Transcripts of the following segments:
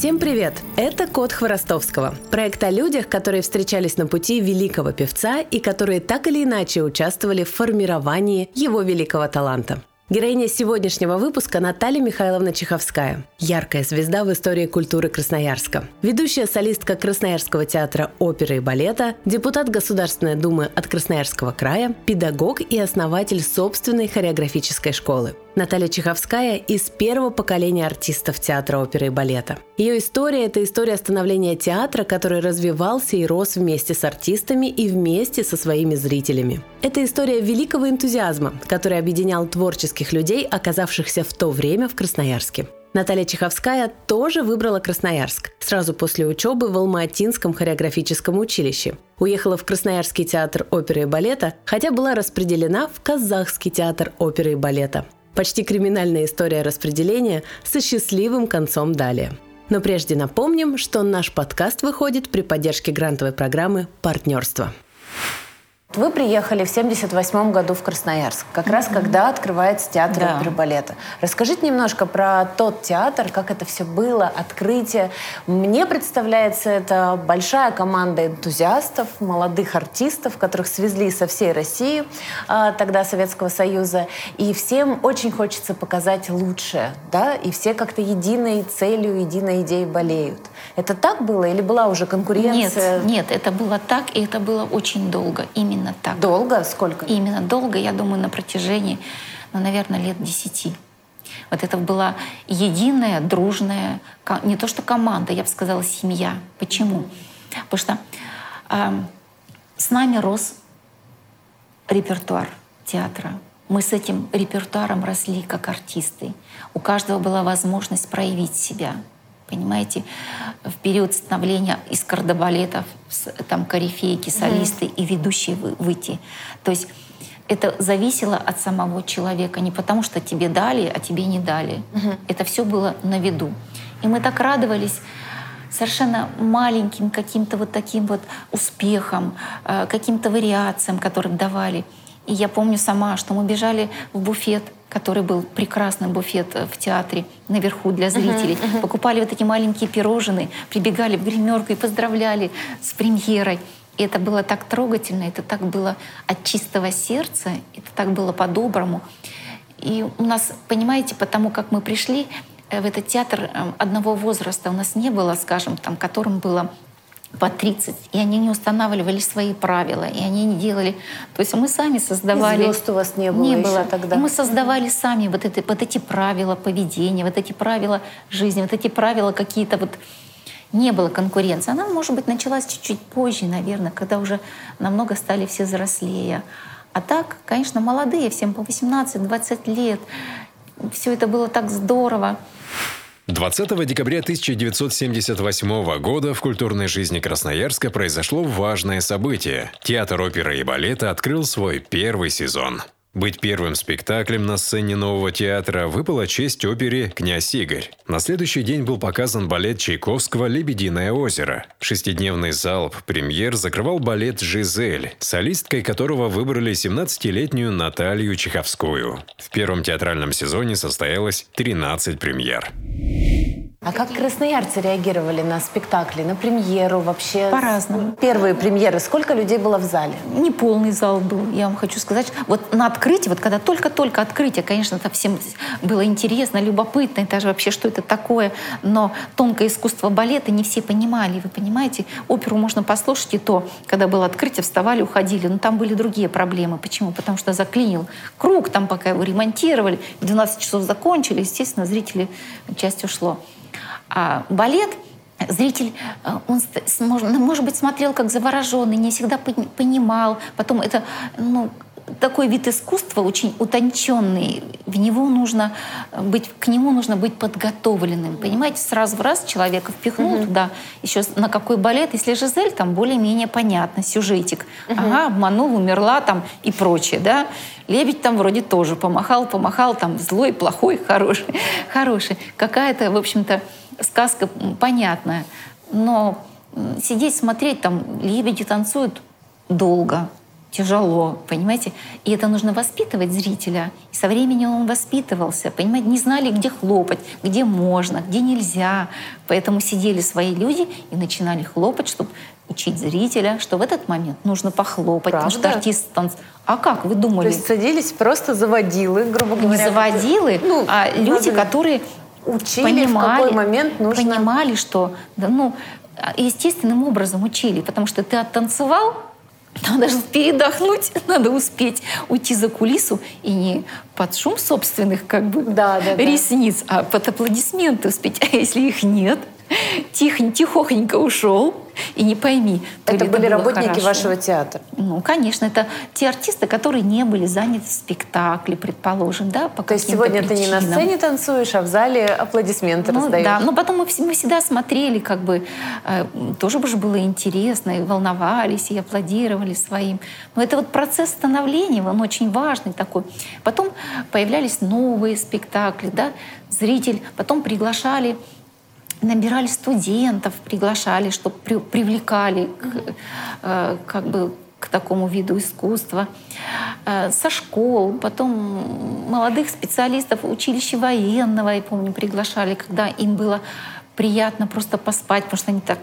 Всем привет! Это «Код Хворостовского» – проект о людях, которые встречались на пути великого певца и которые так или иначе участвовали в формировании его великого таланта. Героиня сегодняшнего выпуска Наталья Михайловна Чеховская. Яркая звезда в истории культуры Красноярска. Ведущая солистка Красноярского театра оперы и балета, депутат Государственной Думы от Красноярского края, педагог и основатель собственной хореографической школы. Наталья Чеховская из первого поколения артистов театра оперы и балета. Ее история – это история становления театра, который развивался и рос вместе с артистами и вместе со своими зрителями. Это история великого энтузиазма, который объединял творческих людей, оказавшихся в то время в Красноярске. Наталья Чеховская тоже выбрала Красноярск сразу после учебы в Алма-Атинском хореографическом училище. Уехала в Красноярский театр оперы и балета, хотя была распределена в Казахский театр оперы и балета. Почти криминальная история распределения со счастливым концом далее. Но прежде напомним, что наш подкаст выходит при поддержке грантовой программы «Партнерство». Вы приехали в 78 году в Красноярск, как mm-hmm. раз когда открывается театр да. оперы балета. Расскажите немножко про тот театр, как это все было, открытие. Мне представляется, это большая команда энтузиастов, молодых артистов, которых свезли со всей России, а, тогда Советского Союза, и всем очень хочется показать лучшее, да, и все как-то единой целью, единой идеей болеют. Это так было или была уже конкуренция? Нет, нет, это было так, и это было очень долго, именно именно так. Долго? Сколько? Именно долго, я думаю, на протяжении, ну, наверное, лет десяти. Вот это была единая, дружная, не то что команда, я бы сказала, семья. Почему? Потому что э, с нами рос репертуар театра. Мы с этим репертуаром росли как артисты. У каждого была возможность проявить себя понимаете, в период становления из кардебалетов, там корифейки, солисты mm-hmm. и ведущие выйти. То есть это зависело от самого человека, не потому что тебе дали, а тебе не дали. Mm-hmm. Это все было на виду. И мы так радовались совершенно маленьким каким-то вот таким вот успехом, э, каким-то вариациям, которые давали. И я помню сама, что мы бежали в буфет — который был прекрасный буфет э, в театре наверху для зрителей. Uh-huh, uh-huh. Покупали вот эти маленькие пирожные, прибегали в гримерку и поздравляли с премьерой. И это было так трогательно, это так было от чистого сердца, это так было по-доброму. И у нас, понимаете, потому как мы пришли э, в этот театр э, одного возраста, у нас не было, скажем, там, которым было по 30, и они не устанавливали свои правила, и они не делали... То есть мы сами создавали... И звезд у вас не было Не было тогда. И мы создавали сами вот, это, вот эти правила поведения, вот эти правила жизни, вот эти правила какие-то вот... Не было конкуренции. Она, может быть, началась чуть-чуть позже, наверное, когда уже намного стали все взрослее. А так, конечно, молодые, всем по 18-20 лет. Все это было так здорово. 20 декабря 1978 года в культурной жизни Красноярска произошло важное событие. Театр оперы и балета открыл свой первый сезон. Быть первым спектаклем на сцене нового театра выпала честь опере «Князь Игорь». На следующий день был показан балет Чайковского «Лебединое озеро». Шестидневный залп премьер закрывал балет «Жизель», солисткой которого выбрали 17-летнюю Наталью Чеховскую. В первом театральном сезоне состоялось 13 премьер. А как красноярцы реагировали на спектакли, на премьеру вообще? По-разному. Первые премьеры. Сколько людей было в зале? Не полный зал был, я вам хочу сказать. Вот на открытии, вот когда только-только открытие, конечно, это всем было интересно, любопытно, и даже вообще, что это такое. Но тонкое искусство балета не все понимали. Вы понимаете, оперу можно послушать и то, когда было открытие, вставали, уходили. Но там были другие проблемы. Почему? Потому что заклинил круг, там пока его ремонтировали, в 12 часов закончили, естественно, зрители часть ушло. А балет зритель, э, он, может быть, смотрел как завороженный, не всегда понимал. Потом это, ну, такой вид искусства очень утонченный. В него нужно быть, к нему нужно быть подготовленным. Понимаете, сразу в раз человека впихнул mm-hmm. туда. Еще на какой балет, если Жизель, там более-менее понятно, сюжетик. Mm-hmm. Ага, обманул, умерла там и прочее, да. Лебедь там вроде тоже помахал, помахал, там злой, плохой, хороший, хороший. Какая-то, в общем-то, сказка понятная. Но сидеть, смотреть, там лебеди танцуют долго, тяжело, понимаете? И это нужно воспитывать зрителя. И со временем он воспитывался, понимаете? Не знали, где хлопать, где можно, где нельзя. Поэтому сидели свои люди и начинали хлопать, чтобы учить зрителя, что в этот момент нужно похлопать, Правда? потому что артист танц... А как вы думали? То есть садились просто заводилы, грубо не говоря. заводилы, Ну, а люди, которые Учили, понимали, в какой момент нужно... понимали, что да, ну, естественным образом учили, потому что ты оттанцевал, надо же передохнуть, надо успеть уйти за кулису и не под шум собственных как бы Да, да, да. ресниц, а под аплодисменты успеть. А если их нет, тихо, тихохонько ушел и не пойми. то Это ли были было работники хорошо. вашего театра. Ну, конечно, это те артисты, которые не были заняты в спектакле, предположим, да, по То есть сегодня ты не на причинам. сцене танцуешь, а в зале аплодисменты Ну, раздаешь. да, но потом мы, мы всегда смотрели, как бы, э, тоже же было интересно, и волновались, и аплодировали своим. Но это вот процесс становления, он очень важный такой. Потом появлялись новые спектакли, да, зритель, потом приглашали набирали студентов, приглашали, чтобы привлекали к, э, как бы к такому виду искусства. Э, Со школ, потом молодых специалистов училища военного, я помню, приглашали, когда им было приятно просто поспать, потому что они так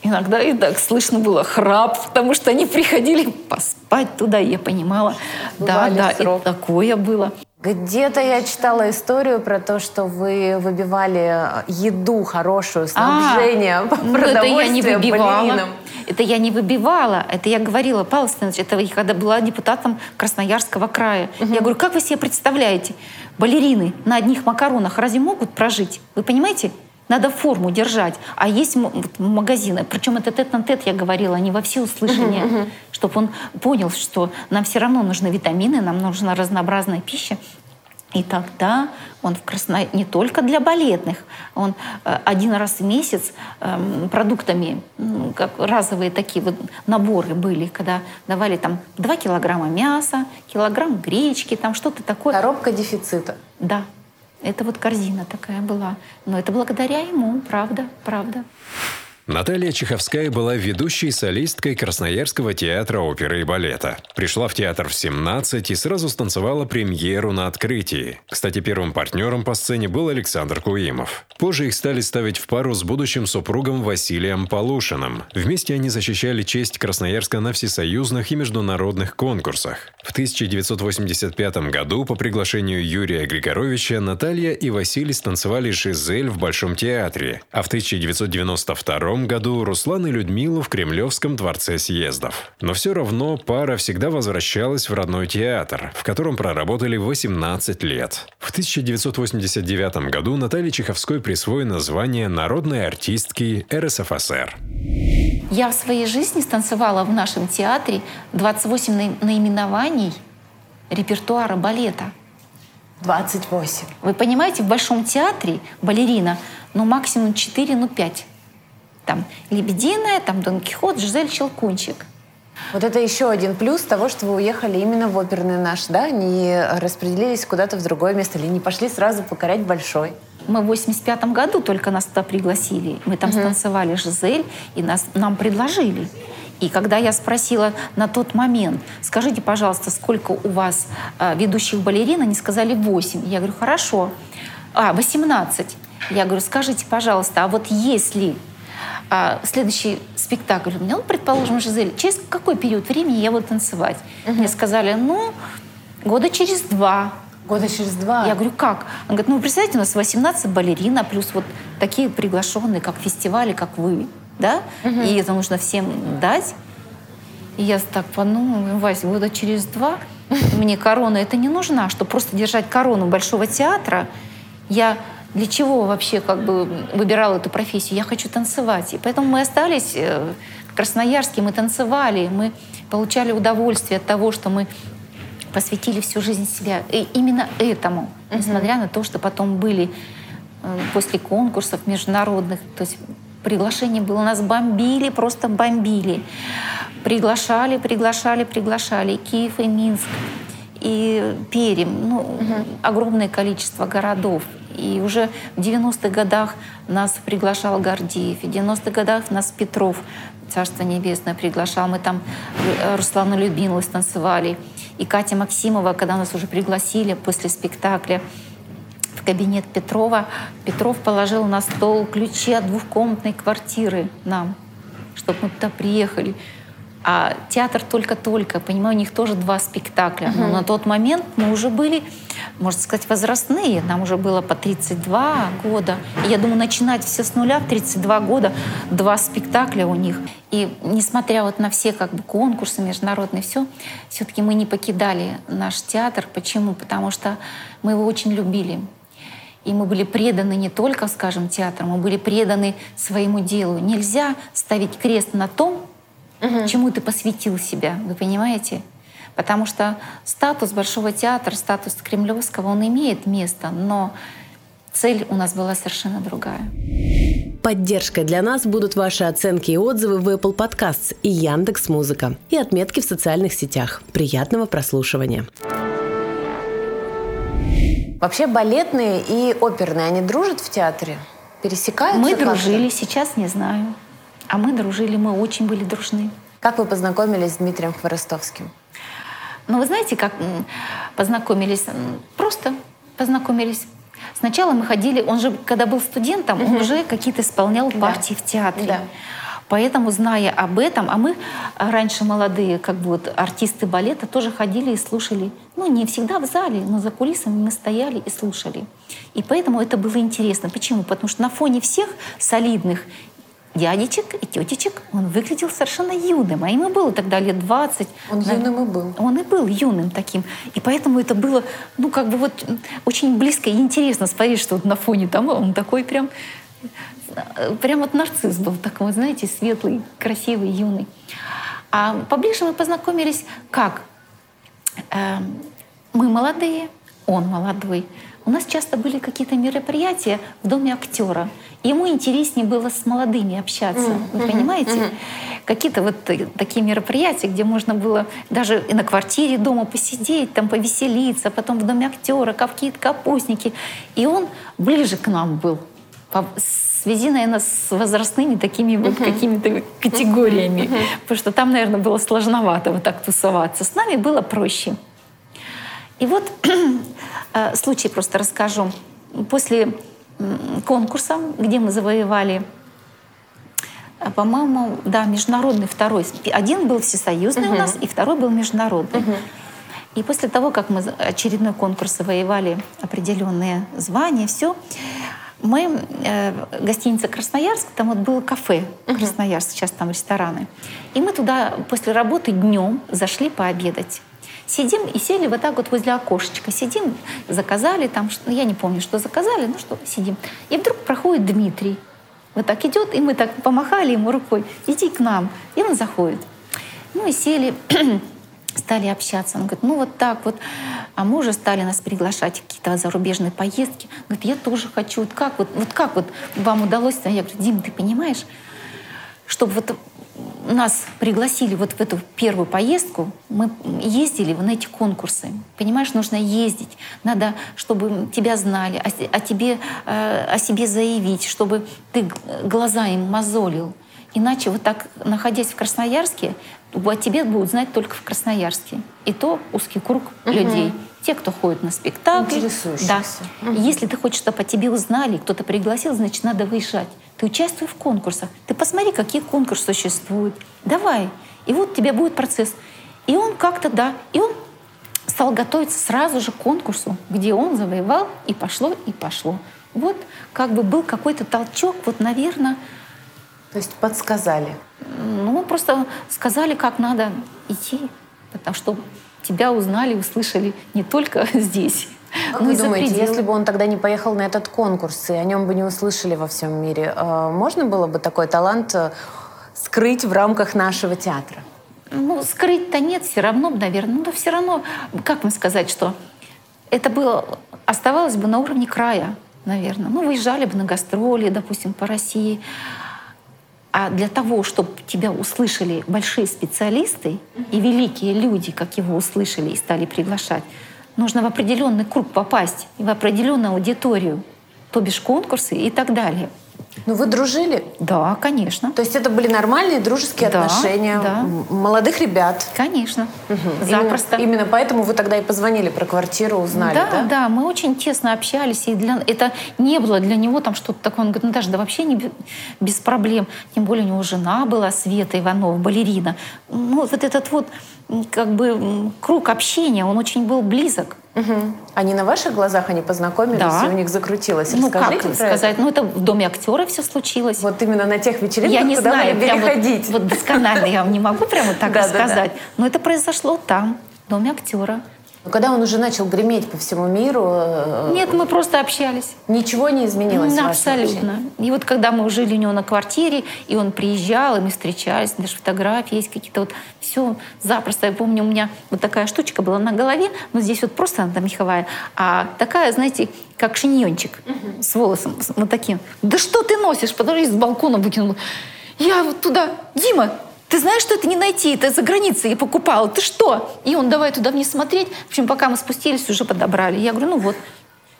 Иногда и так слышно было храп, потому что они приходили поспать туда, и я понимала, да, Бывали да, срок. и такое было. Где-то я читала историю про то, что вы выбивали еду хорошую, снабжение, А, ну, это я не продовольствие выбивала. балеринам. Это я не выбивала. Это я говорила, Павел Степанович, это я когда была депутатом Красноярского края. Я говорю, как вы себе представляете, балерины на одних макаронах разве могут прожить? Вы понимаете? Надо форму держать. А есть магазины, причем это тет на тет я говорила, не во все услышания, чтобы он понял, что нам все равно нужны витамины, нам нужна разнообразная пища. И тогда он в Красно... не только для балетных, он э, один раз в месяц эм, продуктами, как разовые такие вот наборы были, когда давали там 2 килограмма мяса, килограмм гречки, там что-то такое. Коробка дефицита. Да, это вот корзина такая была. Но это благодаря ему, правда, правда. Наталья Чеховская была ведущей солисткой Красноярского театра оперы и балета. Пришла в театр в 17 и сразу станцевала премьеру на открытии. Кстати, первым партнером по сцене был Александр Куимов. Позже их стали ставить в пару с будущим супругом Василием Полушиным. Вместе они защищали честь Красноярска на всесоюзных и международных конкурсах. В 1985 году по приглашению Юрия Григоровича Наталья и Василий станцевали «Жизель» в Большом театре, а в 1992 году Руслан и Людмила в Кремлевском дворце съездов. Но все равно пара всегда возвращалась в родной театр, в котором проработали 18 лет. В 1989 году Наталье Чеховской присвоено звание народной артистки РСФСР. Я в своей жизни станцевала в нашем театре 28 наи- наименований репертуара балета. 28. Вы понимаете, в Большом театре балерина, ну, максимум 4, ну, 5. Там «Лебединая», там «Дон Кихот», «Жизель Щелкунчик». Вот это еще один плюс того, что вы уехали именно в оперный наш, да? Не распределились куда-то в другое место или не пошли сразу покорять большой. Мы в 85 году только нас туда пригласили. Мы там станцевали «Жизель», и нас, нам предложили. И когда я спросила на тот момент, скажите, пожалуйста, сколько у вас а, ведущих балерин, они сказали 8. Я говорю, хорошо. А, 18. Я говорю, скажите, пожалуйста, а вот если а, следующий спектакль у меня, ну, предположим, Жизель, через какой период времени я буду танцевать? Мне сказали, ну, года через два. Года через два. Я говорю, как? Он говорит, ну, вы представляете, у нас 18 балерин, а плюс вот такие приглашенные, как фестивали, как вы, да? И это нужно всем дать. И я так подумала, Вася, года через два мне корона это не нужна, чтобы просто держать корону Большого театра. Я для чего вообще как бы выбирала эту профессию? Я хочу танцевать. И поэтому мы остались э, в Красноярске, мы танцевали, мы получали удовольствие от того, что мы посвятили всю жизнь себя и именно этому, несмотря на то, что потом были э, после конкурсов международных, то есть приглашение было, нас бомбили, просто бомбили. Приглашали, приглашали, приглашали. И Киев, и Минск, и Пермь, ну, огромное количество городов. И уже в 90-х годах нас приглашал Гордеев, в 90-х годах нас Петров, Царство Небесное, приглашал. Мы там э, Руслану Любимову танцевали. И Катя Максимова, когда нас уже пригласили после спектакля, в кабинет Петрова. Петров положил на стол ключи от двухкомнатной квартиры нам, чтобы мы туда приехали. А театр только-только, понимаю, у них тоже два спектакля. Но на тот момент мы уже были, можно сказать, возрастные. Нам уже было по 32 года. И я думаю, начинать все с нуля в 32 года, два спектакля у них. И несмотря вот на все как бы конкурсы международные, все, все-таки мы не покидали наш театр. Почему? Потому что мы его очень любили. И мы были преданы не только, скажем, театру, мы были преданы своему делу. Нельзя ставить крест на том, угу. чему ты посвятил себя, вы понимаете? Потому что статус Большого театра, статус Кремлевского, он имеет место, но цель у нас была совершенно другая. Поддержкой для нас будут ваши оценки и отзывы в Apple Podcasts и Яндекс Музыка и отметки в социальных сетях. Приятного прослушивания. Вообще балетные и оперные, они дружат в театре? Пересекаются? Мы дружили, сейчас не знаю. А мы дружили, мы очень были дружны. Как вы познакомились с Дмитрием Хворостовским? Ну, вы знаете, как познакомились? Просто познакомились. Сначала мы ходили, он же, когда был студентом, он уже какие-то исполнял партии да. в театре. Да. Поэтому, зная об этом, а мы раньше молодые, как бы вот артисты балета, тоже ходили и слушали. Ну, не всегда в зале, но за кулисами мы стояли и слушали. И поэтому это было интересно. Почему? Потому что на фоне всех солидных дядечек и тетечек, он выглядел совершенно юным. А ему было тогда лет 20. Он на... юным и был. Он и был юным таким. И поэтому это было, ну, как бы вот очень близко и интересно смотреть, что вот на фоне там он такой прям, прям вот нарцисс был такой, знаете, светлый, красивый, юный. А поближе мы познакомились как? Эм, мы молодые, он молодой. У нас часто были какие-то мероприятия в доме актера. Ему интереснее было с молодыми общаться. Mm-hmm. Вы понимаете? Mm-hmm. Какие-то вот такие мероприятия, где можно было даже и на квартире дома посидеть, там повеселиться, потом в доме актера, какие-то капустники. И он ближе к нам был. В связи, наверное, с возрастными такими вот uh-huh. какими-то категориями. Uh-huh. Потому что там, наверное, было сложновато вот так тусоваться. С нами было проще. И вот э, случай просто расскажу. После конкурса, где мы завоевали, э, по-моему, да, международный второй. Один был всесоюзный uh-huh. у нас, и второй был международный. Uh-huh. И после того, как мы очередной конкурс завоевали определенные звания, все, мы, э, гостиница Красноярск, там вот было кафе Красноярск, сейчас там рестораны. И мы туда после работы днем зашли пообедать. Сидим и сели вот так вот возле окошечка. Сидим, заказали там, что, я не помню, что заказали, ну что, сидим. И вдруг проходит Дмитрий. Вот так идет, и мы так помахали ему рукой, иди к нам. И он заходит. Ну и сели, стали общаться. Он говорит, ну вот так вот. А мы уже стали нас приглашать в какие-то зарубежные поездки. Он говорит, я тоже хочу. Вот как вот, вот как вот вам удалось? Я говорю, Дим, ты понимаешь, чтобы вот нас пригласили вот в эту первую поездку, мы ездили на эти конкурсы. Понимаешь, нужно ездить, надо, чтобы тебя знали, о, о тебе, э, о себе заявить, чтобы ты глаза им мозолил. Иначе вот так, находясь в Красноярске, о тебе будут знать только в Красноярске. И то узкий круг угу. людей. Те, кто ходит на спектакль. Да. Угу. Если ты хочешь, чтобы о тебе узнали, кто-то пригласил, значит, надо выезжать. Ты участвуй в конкурсах. Ты посмотри, какие конкурсы существуют. Давай. И вот у тебя будет процесс. И он как-то, да, и он стал готовиться сразу же к конкурсу, где он завоевал, и пошло, и пошло. Вот как бы был какой-то толчок, вот, наверное... То есть подсказали? Ну, просто сказали, как надо идти, потому что тебя узнали, услышали не только здесь, как вы думаете, если бы он тогда не поехал на этот конкурс, и о нем бы не услышали во всем мире, э, можно было бы такой талант э, скрыть в рамках нашего театра? Ну, скрыть-то нет, все равно, наверное. Но все равно, как вам сказать, что это было, оставалось бы на уровне края, наверное. Ну, выезжали бы на гастроли, допустим, по России. А для того, чтобы тебя услышали большие специалисты и великие люди, как его услышали и стали приглашать, нужно в определенный круг попасть, в определенную аудиторию. то бишь конкурсы и так далее. Ну, вы дружили? Да, конечно. То есть это были нормальные дружеские Да, отношения да. молодых ребят? Конечно. Мгм. Запросто. Именно, именно поэтому вы тогда и позвонили про квартиру, узнали, да, да? да, мы очень тесно общались, и для, это не было для него там что-то такое. Он говорит, ну даже да вообще не бе- без проблем. Тем более у него жена была, Света Иванова, балерина. Ну вот этот вот как бы круг общения, он очень был близок. Мгм. Они на ваших глазах они познакомились, Да. и у них закрутилось. ну Расскажите как про сказать, это. ну это в доме актера все случилось. Вот именно на тех вечеринках, я не куда знаю, вы любили вот, вот досконально я вам не могу прямо так Да, да, да. рассказать, но это произошло там, в доме актера. Но когда он уже начал греметь по всему миру, э, Нет, мы просто общались. ничего не изменилось Ну, общении? Абсолютно. И вот когда мы жили у него на квартире, и он приезжал, и мы встречались, даже фотографии есть какие-то вот, все запросто. Я помню, у меня вот такая штучка была на голове, но здесь вот просто она там меховая, а такая, знаете, как шиньончик с волосом, вот таким. Да что ты носишь? Подожди, с балкона выкинула. Я вот туда, Дима, ты знаешь, что это не найти, это за границей я покупала, ты что? И он, давай туда вниз смотреть. В общем, пока мы спустились, уже подобрали. Я говорю, ну вот,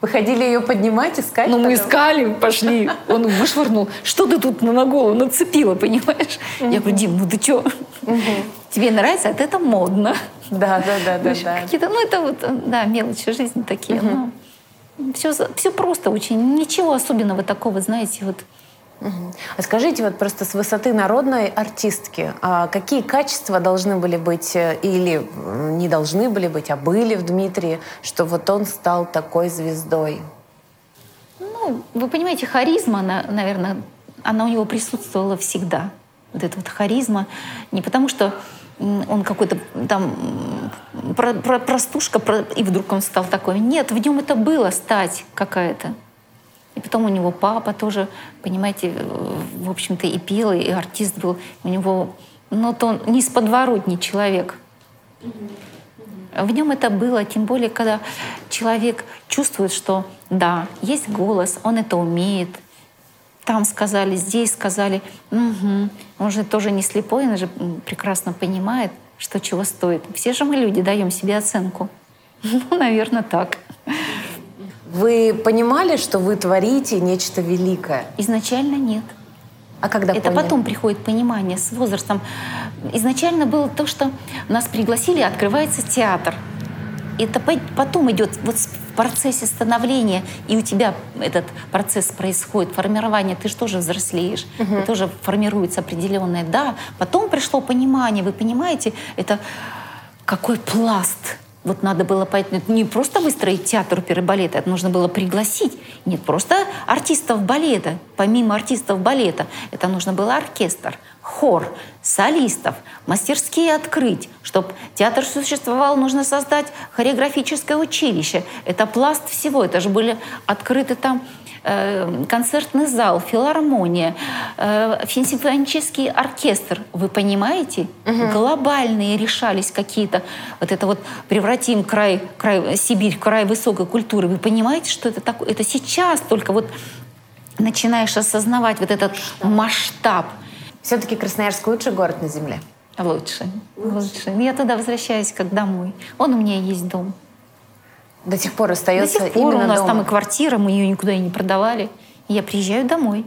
Вы ходили ее поднимать, искать? ну, мы потом? искали, пошли. Он вышвырнул. Что ты тут на голову нацепила, понимаешь? Я говорю, Дим, ну ты что? Тебе нравится? Это это модно. Да, да, да, да, да. Какие-то, ну это вот, да, мелочи жизни такие. все, все просто очень. Ничего особенного такого, знаете, вот. А скажите, вот просто с высоты народной артистки, а какие качества должны были быть э, или не должны были быть, а были в Дмитрии, что вот он стал такой звездой? Ну, вы понимаете, харизма, она, наверное, она у него присутствовала всегда. Вот эта вот харизма. Не потому что он какой-то там про- про- простушка, про- и вдруг он стал такой. Нет, в нем это было стать какая-то. И потом у него папа тоже, понимаете, э, в общем-то и пел, и артист был. У него, ну, то он не из подворотни человек. В нем это было, тем более, когда человек чувствует, что да, есть голос, он это умеет. Там сказали, здесь сказали. Мгм. Он же тоже не слепой, он же прекрасно понимает, что чего стоит. Все же мы люди даем себе оценку. Ну, наверное, так. Вы понимали, что вы творите нечто великое? Изначально нет. А когда Это поняли? потом приходит понимание с возрастом. Изначально было то, что нас пригласили, открывается театр. Это по- потом идет вот в процессе становления, и у тебя этот процесс происходит, формирование, ты же тоже взрослеешь, ты тоже формируется определенное. Да, потом пришло понимание, вы понимаете, это какой пласт. Вот надо было понять, ну, не просто выстроить театр оперы балета, это нужно было пригласить. Нет, просто артистов балета, помимо артистов балета, это нужно было оркестр, хор, солистов, мастерские открыть. Чтобы театр существовал, нужно создать хореографическое училище. Это пласт всего, это же были открыты там концертный зал, филармония, э, симфонический оркестр. Вы понимаете? Глобальные решались какие-то. Вот это вот превратим край, край, Сибирь в край высокой культуры. Вы понимаете, что это такое? Это сейчас только вот начинаешь осознавать вот этот масштаб. Все-таки Красноярск лучший город на земле. Лучше, лучше. Я туда возвращаюсь как домой. Он у меня есть дом. До сих пор До остается сих пор у нас дома. там и квартира, мы ее никуда и не продавали. Я приезжаю домой.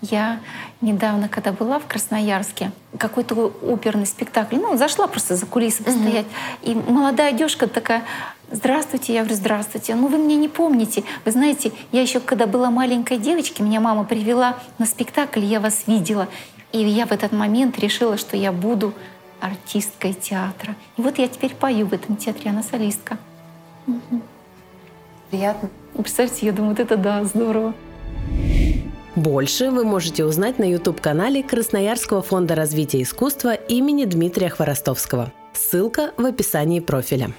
Я недавно, когда была в Красноярске, какой-то оперный спектакль, ну, зашла просто за кулисы постоять, и молодая девушка такая, здравствуйте, я говорю, здравствуйте, ну, вы меня не помните. Вы знаете, я еще, когда была маленькой девочкой, меня мама привела на спектакль, я вас видела. И я в этот момент решила, что я буду артисткой театра. И вот я теперь пою в этом театре, она солистка. Приятно. Представьте, я думаю, вот это да, здорово. Больше вы можете узнать на YouTube-канале Красноярского фонда развития искусства имени Дмитрия Хворостовского. Ссылка в описании профиля.